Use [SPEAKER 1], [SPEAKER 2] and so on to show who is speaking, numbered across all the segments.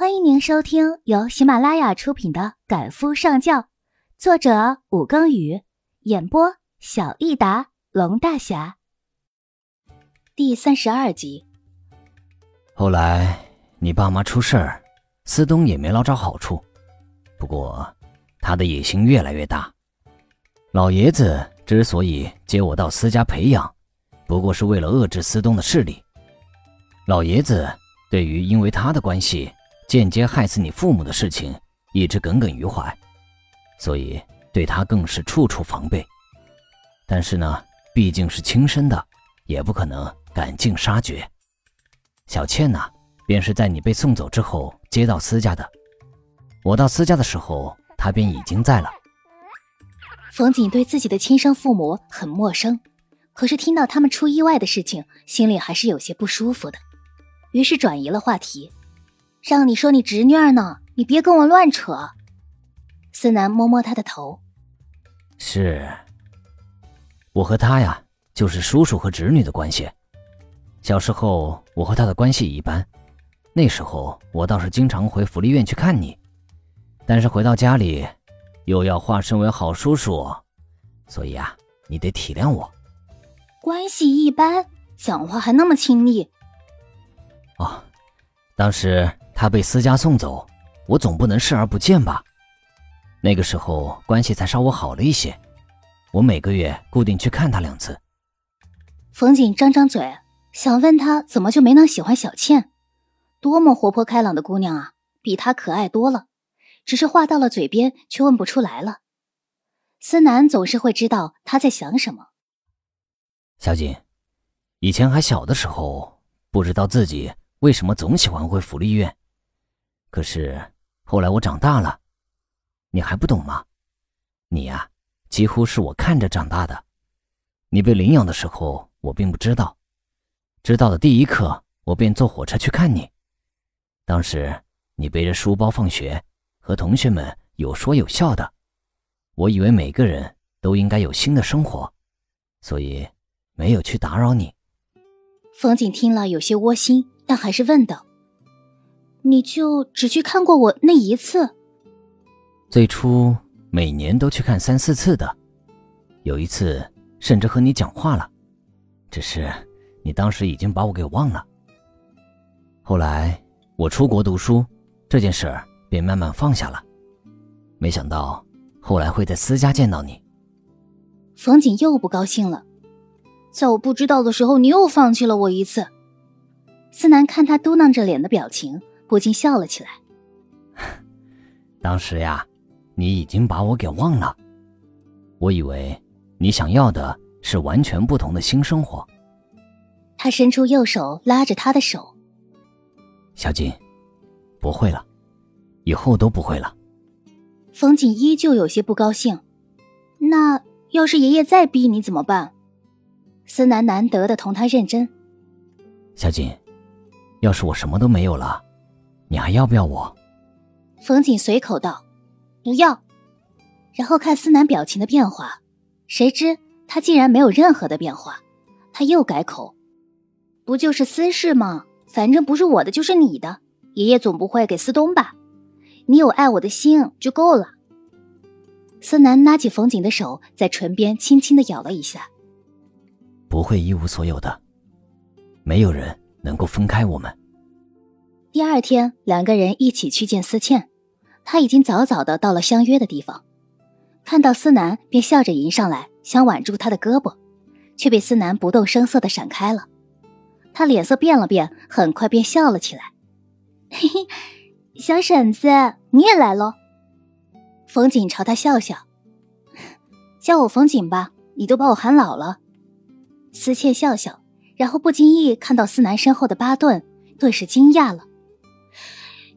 [SPEAKER 1] 欢迎您收听由喜马拉雅出品的《赶夫上轿》，作者武庚宇，演播小益达龙大侠。第三十二集。
[SPEAKER 2] 后来你爸妈出事儿，思东也没捞着好处。不过他的野心越来越大。老爷子之所以接我到私家培养，不过是为了遏制思东的势力。老爷子对于因为他的关系。间接害死你父母的事情，一直耿耿于怀，所以对他更是处处防备。但是呢，毕竟是亲生的，也不可能赶尽杀绝。小倩呢，便是在你被送走之后接到私家的。我到私家的时候，她便已经在了。
[SPEAKER 1] 冯锦对自己的亲生父母很陌生，可是听到他们出意外的事情，心里还是有些不舒服的，于是转移了话题。让你说你侄女儿呢，你别跟我乱扯。思南摸摸他的头，
[SPEAKER 2] 是，我和他呀，就是叔叔和侄女的关系。小时候我和他的关系一般，那时候我倒是经常回福利院去看你，但是回到家里，又要化身为好叔叔，所以啊，你得体谅我。
[SPEAKER 1] 关系一般，讲话还那么亲昵。
[SPEAKER 2] 哦，当时。他被私家送走，我总不能视而不见吧？那个时候关系才稍微好了一些，我每个月固定去看他两次。
[SPEAKER 1] 冯锦张张嘴，想问他怎么就没能喜欢小倩？多么活泼开朗的姑娘啊，比他可爱多了。只是话到了嘴边，却问不出来了。思南总是会知道他在想什么。
[SPEAKER 2] 小锦，以前还小的时候，不知道自己为什么总喜欢回福利院。可是后来我长大了，你还不懂吗？你呀，几乎是我看着长大的。你被领养的时候，我并不知道。知道的第一刻，我便坐火车去看你。当时你背着书包放学，和同学们有说有笑的。我以为每个人都应该有新的生活，所以没有去打扰你。
[SPEAKER 1] 冯景听了有些窝心，但还是问道。你就只去看过我那一次？
[SPEAKER 2] 最初每年都去看三四次的，有一次甚至和你讲话了，只是你当时已经把我给忘了。后来我出国读书，这件事儿便慢慢放下了。没想到后来会在私家见到你。
[SPEAKER 1] 冯锦又不高兴了，在我不知道的时候，你又放弃了我一次。思南看他嘟囔着脸的表情。不禁笑了起来。
[SPEAKER 2] 当时呀，你已经把我给忘了。我以为你想要的是完全不同的新生活。
[SPEAKER 1] 他伸出右手拉着他的手。
[SPEAKER 2] 小锦，不会了，以后都不会了。
[SPEAKER 1] 冯锦依旧有些不高兴。那要是爷爷再逼你怎么办？思南难得的同他认真。
[SPEAKER 2] 小锦，要是我什么都没有了。你还要不要我？
[SPEAKER 1] 冯锦随口道：“不要。”然后看思南表情的变化，谁知他竟然没有任何的变化。他又改口：“不就是私事吗？反正不是我的就是你的，爷爷总不会给思东吧？你有爱我的心就够了。”思南拉起冯锦的手，在唇边轻轻的咬了一下：“
[SPEAKER 2] 不会一无所有的，没有人能够分开我们。”
[SPEAKER 1] 第二天，两个人一起去见思倩，他已经早早的到了相约的地方，看到思南便笑着迎上来，想挽住他的胳膊，却被思南不动声色的闪开了。他脸色变了变，很快便笑了起来：“嘿嘿，小婶子你也来了。”冯锦朝他笑笑：“叫我冯锦吧，你都把我喊老了。”思倩笑笑，然后不经意看到思南身后的巴顿，顿时惊讶了。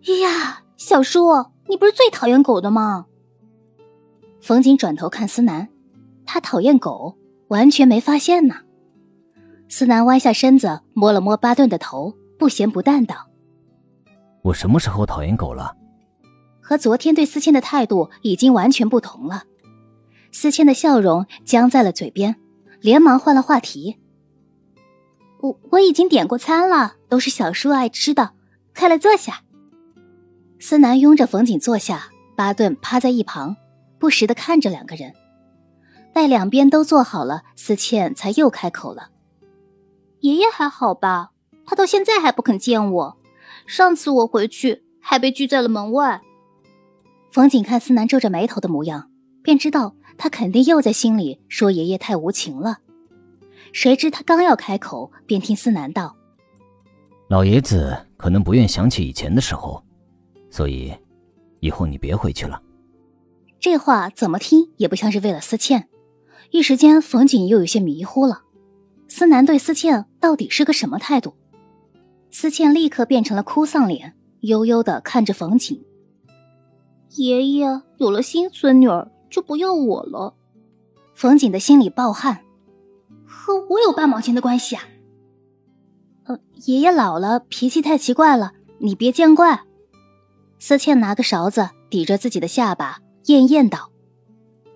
[SPEAKER 1] 哎呀，小叔，你不是最讨厌狗的吗？冯瑾转头看思南，他讨厌狗，完全没发现呢。思南弯下身子摸了摸巴顿的头，不咸不淡道：“
[SPEAKER 2] 我什么时候讨厌狗了？”
[SPEAKER 1] 和昨天对思谦的态度已经完全不同了。思谦的笑容僵在了嘴边，连忙换了话题：“我我已经点过餐了，都是小叔爱吃的，快来坐下。”思南拥着冯锦坐下，巴顿趴在一旁，不时的看着两个人。待两边都坐好了，思倩才又开口了：“
[SPEAKER 3] 爷爷还好吧？他到现在还不肯见我。上次我回去还被拒在了门外。”
[SPEAKER 1] 冯锦看思南皱着眉头的模样，便知道他肯定又在心里说爷爷太无情了。谁知他刚要开口，便听思南道：“
[SPEAKER 2] 老爷子可能不愿想起以前的时候，所以以后你别回去了。”
[SPEAKER 1] 这话怎么听也不像是为了思倩。一时间，冯锦又有些迷糊了。思南对思倩到底是个什么态度？思倩立刻变成了哭丧脸，悠悠的看着冯锦。
[SPEAKER 3] 爷爷有了新孙女儿，就不要我了。
[SPEAKER 1] 冯锦的心里暴汗，
[SPEAKER 3] 和我有半毛钱的关系啊！
[SPEAKER 1] 呃，爷爷老了，脾气太奇怪了，你别见怪。思倩拿个勺子抵着自己的下巴，艳艳道：“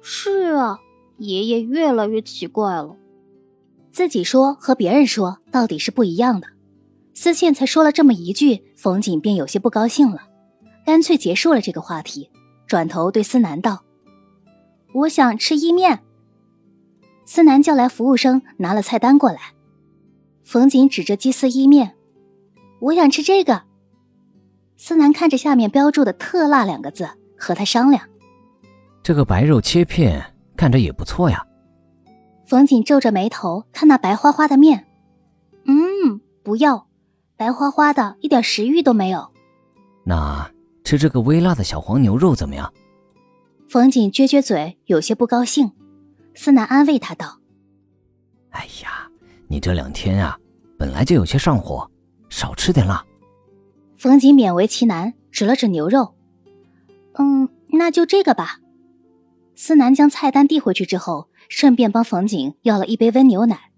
[SPEAKER 3] 是啊。”爷爷越来越奇怪了，
[SPEAKER 1] 自己说和别人说到底是不一样的。思倩才说了这么一句，冯锦便有些不高兴了，干脆结束了这个话题，转头对思南道：“我想吃意面。”思南叫来服务生，拿了菜单过来。冯锦指着鸡丝意面：“我想吃这个。”思南看着下面标注的“特辣”两个字，和他商量：“
[SPEAKER 2] 这个白肉切片。”看着也不错呀。
[SPEAKER 1] 冯锦皱着眉头看那白花花的面，嗯，不要，白花花的，一点食欲都没有。
[SPEAKER 2] 那吃这个微辣的小黄牛肉怎么样？
[SPEAKER 1] 冯锦撅撅嘴，有些不高兴。思南安慰他道：“
[SPEAKER 2] 哎呀，你这两天啊，本来就有些上火，少吃点辣。”
[SPEAKER 1] 冯锦勉为其难，指了指牛肉，嗯，那就这个吧。思南将菜单递回去之后，顺便帮冯景要了一杯温牛奶。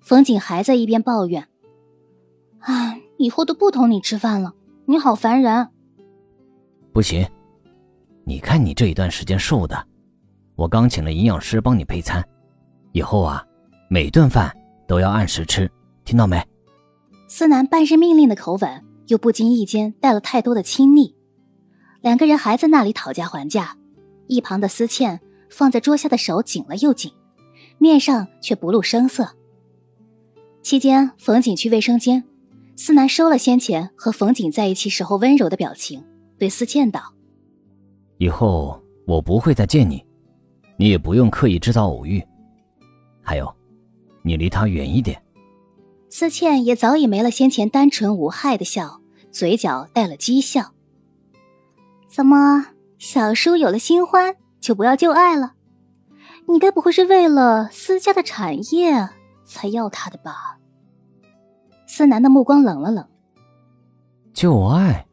[SPEAKER 1] 冯景还在一边抱怨：“唉，以后都不同你吃饭了，你好烦人。”
[SPEAKER 2] 不行，你看你这一段时间瘦的，我刚请了营养师帮你配餐，以后啊，每顿饭都要按时吃，听到没？
[SPEAKER 1] 思南半是命令的口吻，又不经意间带了太多的亲昵。两个人还在那里讨价还价。一旁的思倩放在桌下的手紧了又紧，面上却不露声色。期间，冯景去卫生间，思南收了先前和冯景在一起时候温柔的表情，对思倩道：“
[SPEAKER 2] 以后我不会再见你，你也不用刻意制造偶遇。还有，你离他远一点。”
[SPEAKER 1] 思倩也早已没了先前单纯无害的笑，嘴角带了讥笑。怎么？小叔有了新欢，就不要旧爱了。你该不会是为了思家的产业才要他的吧？思南的目光冷了冷。
[SPEAKER 2] 旧爱？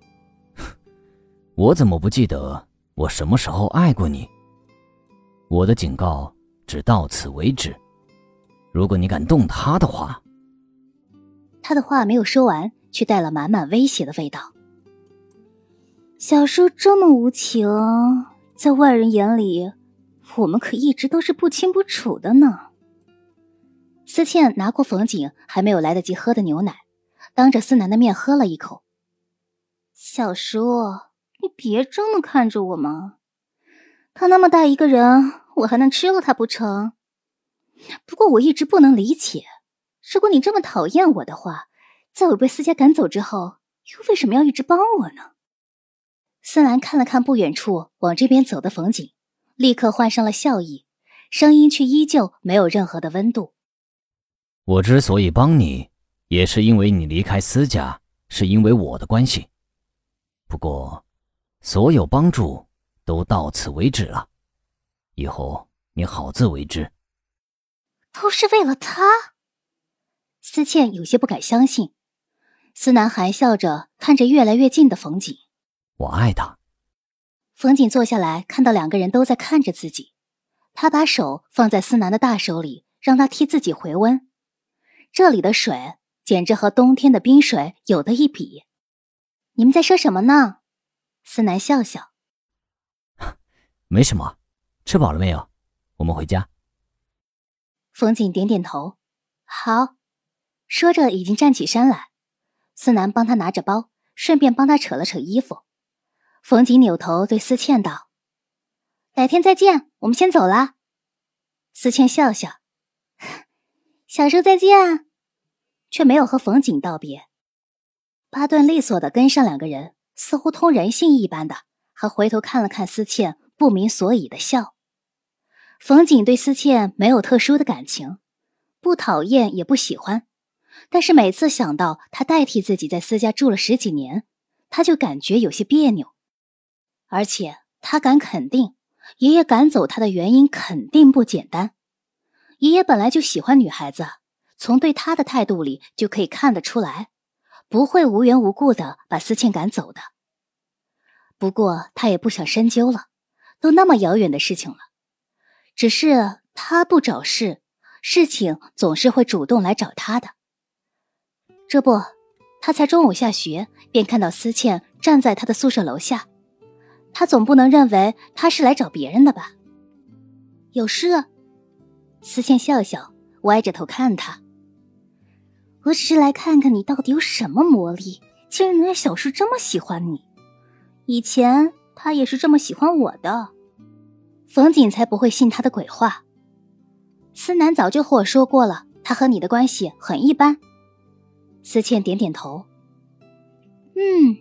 [SPEAKER 2] 我怎么不记得我什么时候爱过你？我的警告只到此为止。如果你敢动他的话……
[SPEAKER 1] 他的话没有说完，却带了满满威胁的味道。小叔这么无情，在外人眼里，我们可一直都是不清不楚的呢。思倩拿过冯景还没有来得及喝的牛奶，当着思南的面喝了一口。小叔，你别这么看着我嘛，他那么大一个人，我还能吃了他不成？不过我一直不能理解，如果你这么讨厌我的话，在我被思家赶走之后，又为什么要一直帮我呢？思兰看了看不远处往这边走的冯景，立刻换上了笑意，声音却依旧没有任何的温度。
[SPEAKER 2] 我之所以帮你，也是因为你离开思家是因为我的关系。不过，所有帮助都到此为止了，以后你好自为之。
[SPEAKER 1] 都是为了他？思倩有些不敢相信。思南含笑着看着越来越近的冯景。
[SPEAKER 2] 我爱他。
[SPEAKER 1] 冯景坐下来，看到两个人都在看着自己，他把手放在思南的大手里，让他替自己回温。这里的水简直和冬天的冰水有的一比。你们在说什么呢？思南笑笑，
[SPEAKER 2] 没什么。吃饱了没有？我们回家。
[SPEAKER 1] 冯景点点头，好。说着，已经站起身来。思南帮他拿着包，顺便帮他扯了扯衣服。冯景扭头对思倩道：“改天再见，我们先走了。”思倩笑笑：“ 小叔再见。”却没有和冯景道别。巴顿利索的跟上两个人，似乎通人性一般的，还回头看了看思倩，不明所以的笑。冯景对思倩没有特殊的感情，不讨厌也不喜欢，但是每次想到他代替自己在思家住了十几年，他就感觉有些别扭。而且他敢肯定，爷爷赶走他的原因肯定不简单。爷爷本来就喜欢女孩子，从对他的态度里就可以看得出来。不会无缘无故的把思倩赶走的。不过他也不想深究了，都那么遥远的事情了。只是他不找事，事情总是会主动来找他的。这不，他才中午下学，便看到思倩站在他的宿舍楼下。他总不能认为他是来找别人的吧？有事？思倩笑笑，歪着头看他。我只是来看看你到底有什么魔力，竟然能让小叔这么喜欢你。以前他也是这么喜欢我的，冯锦才不会信他的鬼话。思南早就和我说过了，他和你的关系很一般。思倩点点头。嗯，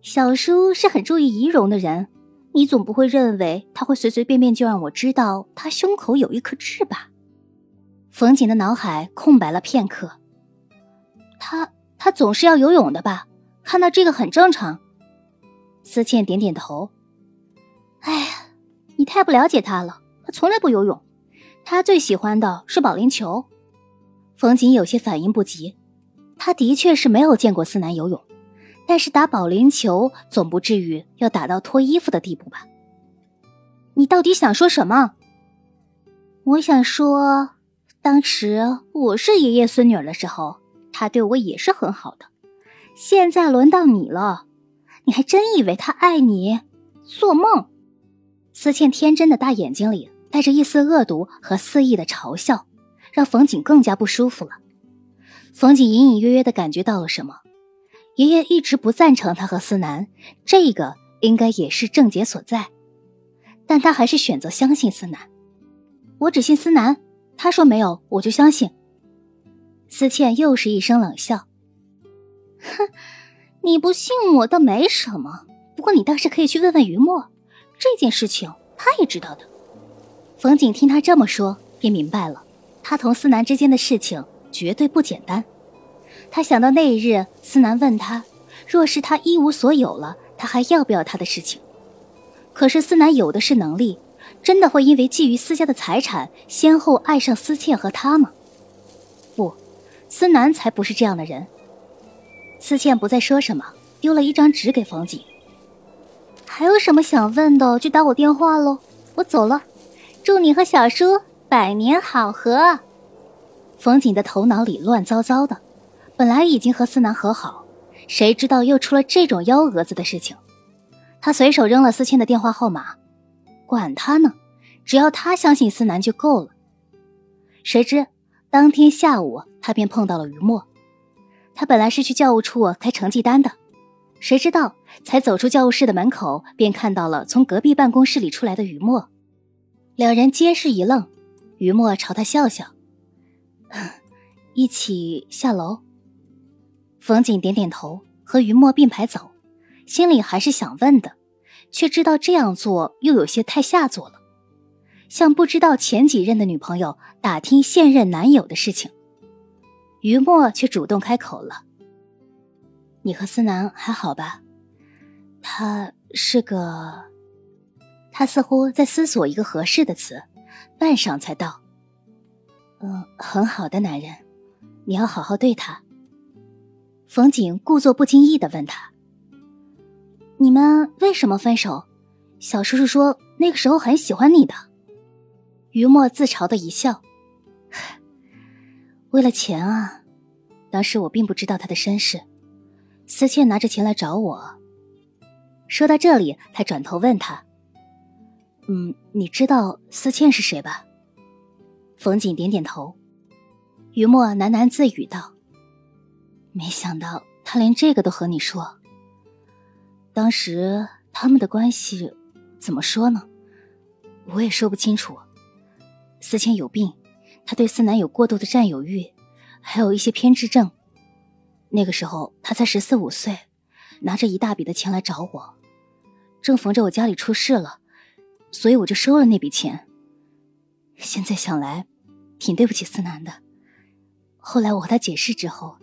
[SPEAKER 1] 小叔是很注意仪容的人，你总不会认为他会随随便便就让我知道他胸口有一颗痣吧？冯锦的脑海空白了片刻。他他总是要游泳的吧？看到这个很正常。思倩点点头。哎呀，你太不了解他了，他从来不游泳。他最喜欢的是保龄球。冯锦有些反应不及。他的确是没有见过思南游泳，但是打保龄球总不至于要打到脱衣服的地步吧？你到底想说什么？我想说，当时我是爷爷孙女的时候。他对我也是很好的，现在轮到你了，你还真以为他爱你？做梦！思倩天真的大眼睛里带着一丝恶毒和肆意的嘲笑，让冯景更加不舒服了。冯景隐隐约约的感觉到了什么，爷爷一直不赞成他和思南，这个应该也是症结所在，但他还是选择相信思南。我只信思南，他说没有，我就相信。思倩又是一声冷笑：“哼，你不信我倒没什么，不过你倒是可以去问问于墨，这件事情他也知道的。”冯景听他这么说，便明白了，他同思南之间的事情绝对不简单。他想到那日思南问他，若是他一无所有了，他还要不要他的事情。可是思南有的是能力，真的会因为觊觎思家的财产，先后爱上思倩和他吗？不。思南才不是这样的人。思倩不再说什么，丢了一张纸给冯景。还有什么想问的，就打我电话喽。我走了，祝你和小叔百年好合。冯瑾的头脑里乱糟糟的，本来已经和思南和好，谁知道又出了这种幺蛾子的事情。他随手扔了思倩的电话号码，管他呢，只要他相信思南就够了。谁知。当天下午，他便碰到了于墨。他本来是去教务处开成绩单的，谁知道才走出教务室的门口，便看到了从隔壁办公室里出来的于墨。两人皆是一愣，于墨朝他笑笑，一起下楼。冯景点点头，和于墨并排走，心里还是想问的，却知道这样做又有些太下作了。向不知道前几任的女朋友打听现任男友的事情，于墨却主动开口了：“你和思南还好吧？他是个……他似乎在思索一个合适的词，半晌才道：‘嗯，很好的男人，你要好好对他。’”冯景故作不经意的问他：“你们为什么分手？小叔叔说那个时候很喜欢你的。”于墨自嘲的一笑：“ 为了钱啊！当时我并不知道他的身世，思倩拿着钱来找我。”说到这里，他转头问他：“嗯，你知道思倩是谁吧？”冯景点点头。于墨喃喃自语道：“没想到他连这个都和你说。当时他们的关系怎么说呢？我也说不清楚。思谦有病，他对思南有过度的占有欲，还有一些偏执症。那个时候他才十四五岁，拿着一大笔的钱来找我，正逢着我家里出事了，所以我就收了那笔钱。现在想来，挺对不起思南的。后来我和他解释之后，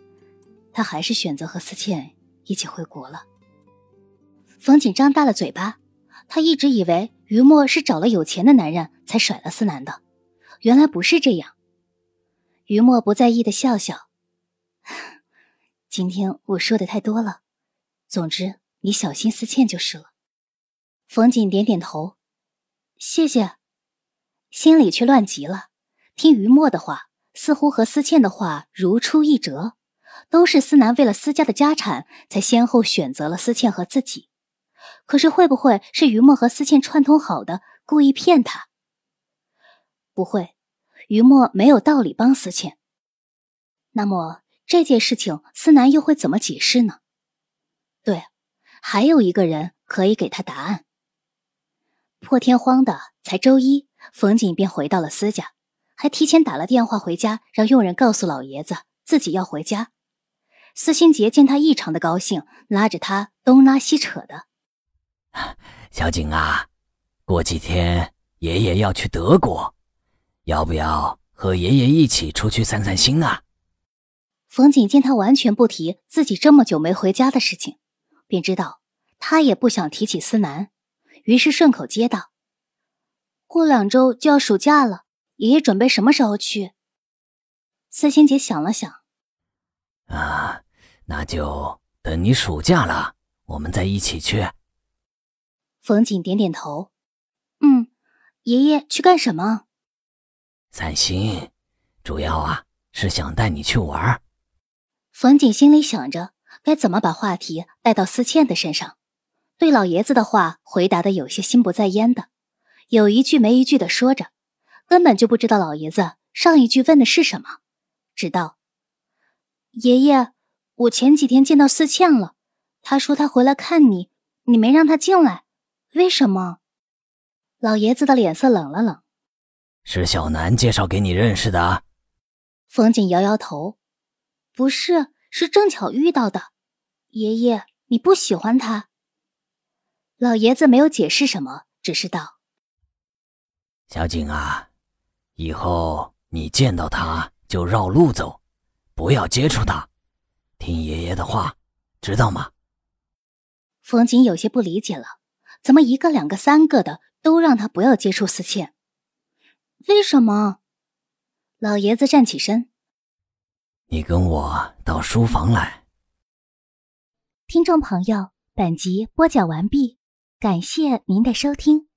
[SPEAKER 1] 他还是选择和思倩一起回国了。冯锦张大了嘴巴，他一直以为于墨是找了有钱的男人才甩了思南的，原来不是这样。于墨不在意的笑笑。今天我说的太多了，总之你小心思倩就是了。冯锦点点头，谢谢，心里却乱极了。听于墨的话，似乎和思倩的话如出一辙，都是思南为了思家的家产，才先后选择了思倩和自己。可是会不会是于墨和思倩串通好的，故意骗他？不会，于墨没有道理帮思倩。那么？这件事情，思南又会怎么解释呢？对，还有一个人可以给他答案。破天荒的，才周一，冯锦便回到了思家，还提前打了电话回家，让佣人告诉老爷子自己要回家。司心杰见他异常的高兴，拉着他东拉西扯的：“
[SPEAKER 2] 小景啊，过几天爷爷要去德国，要不要和爷爷一起出去散散心啊？”
[SPEAKER 1] 冯景见他完全不提自己这么久没回家的事情，便知道他也不想提起思南，于是顺口接道：“过两周就要暑假了，爷爷准备什么时候去？”思欣姐想了想：“
[SPEAKER 2] 啊，那就等你暑假了，我们再一起去。”
[SPEAKER 1] 冯锦点点头：“嗯，爷爷去干什么？”“
[SPEAKER 2] 散心，主要啊是想带你去玩。”
[SPEAKER 1] 冯锦心里想着该怎么把话题带到思倩的身上，对老爷子的话回答的有些心不在焉的，有一句没一句的说着，根本就不知道老爷子上一句问的是什么。直到爷爷，我前几天见到思倩了，他说他回来看你，你没让他进来，为什么？老爷子的脸色冷了冷，
[SPEAKER 2] 是小南介绍给你认识的。
[SPEAKER 1] 冯锦摇摇头。不是，是正巧遇到的。爷爷，你不喜欢他？老爷子没有解释什么，只是道：“
[SPEAKER 2] 小景啊，以后你见到他就绕路走，不要接触他，听爷爷的话，知道吗？”
[SPEAKER 1] 冯景有些不理解了，怎么一个、两个、三个的都让他不要接触思倩？为什么？老爷子站起身。
[SPEAKER 2] 你跟我到书房来。
[SPEAKER 1] 听众朋友，本集播讲完毕，感谢您的收听。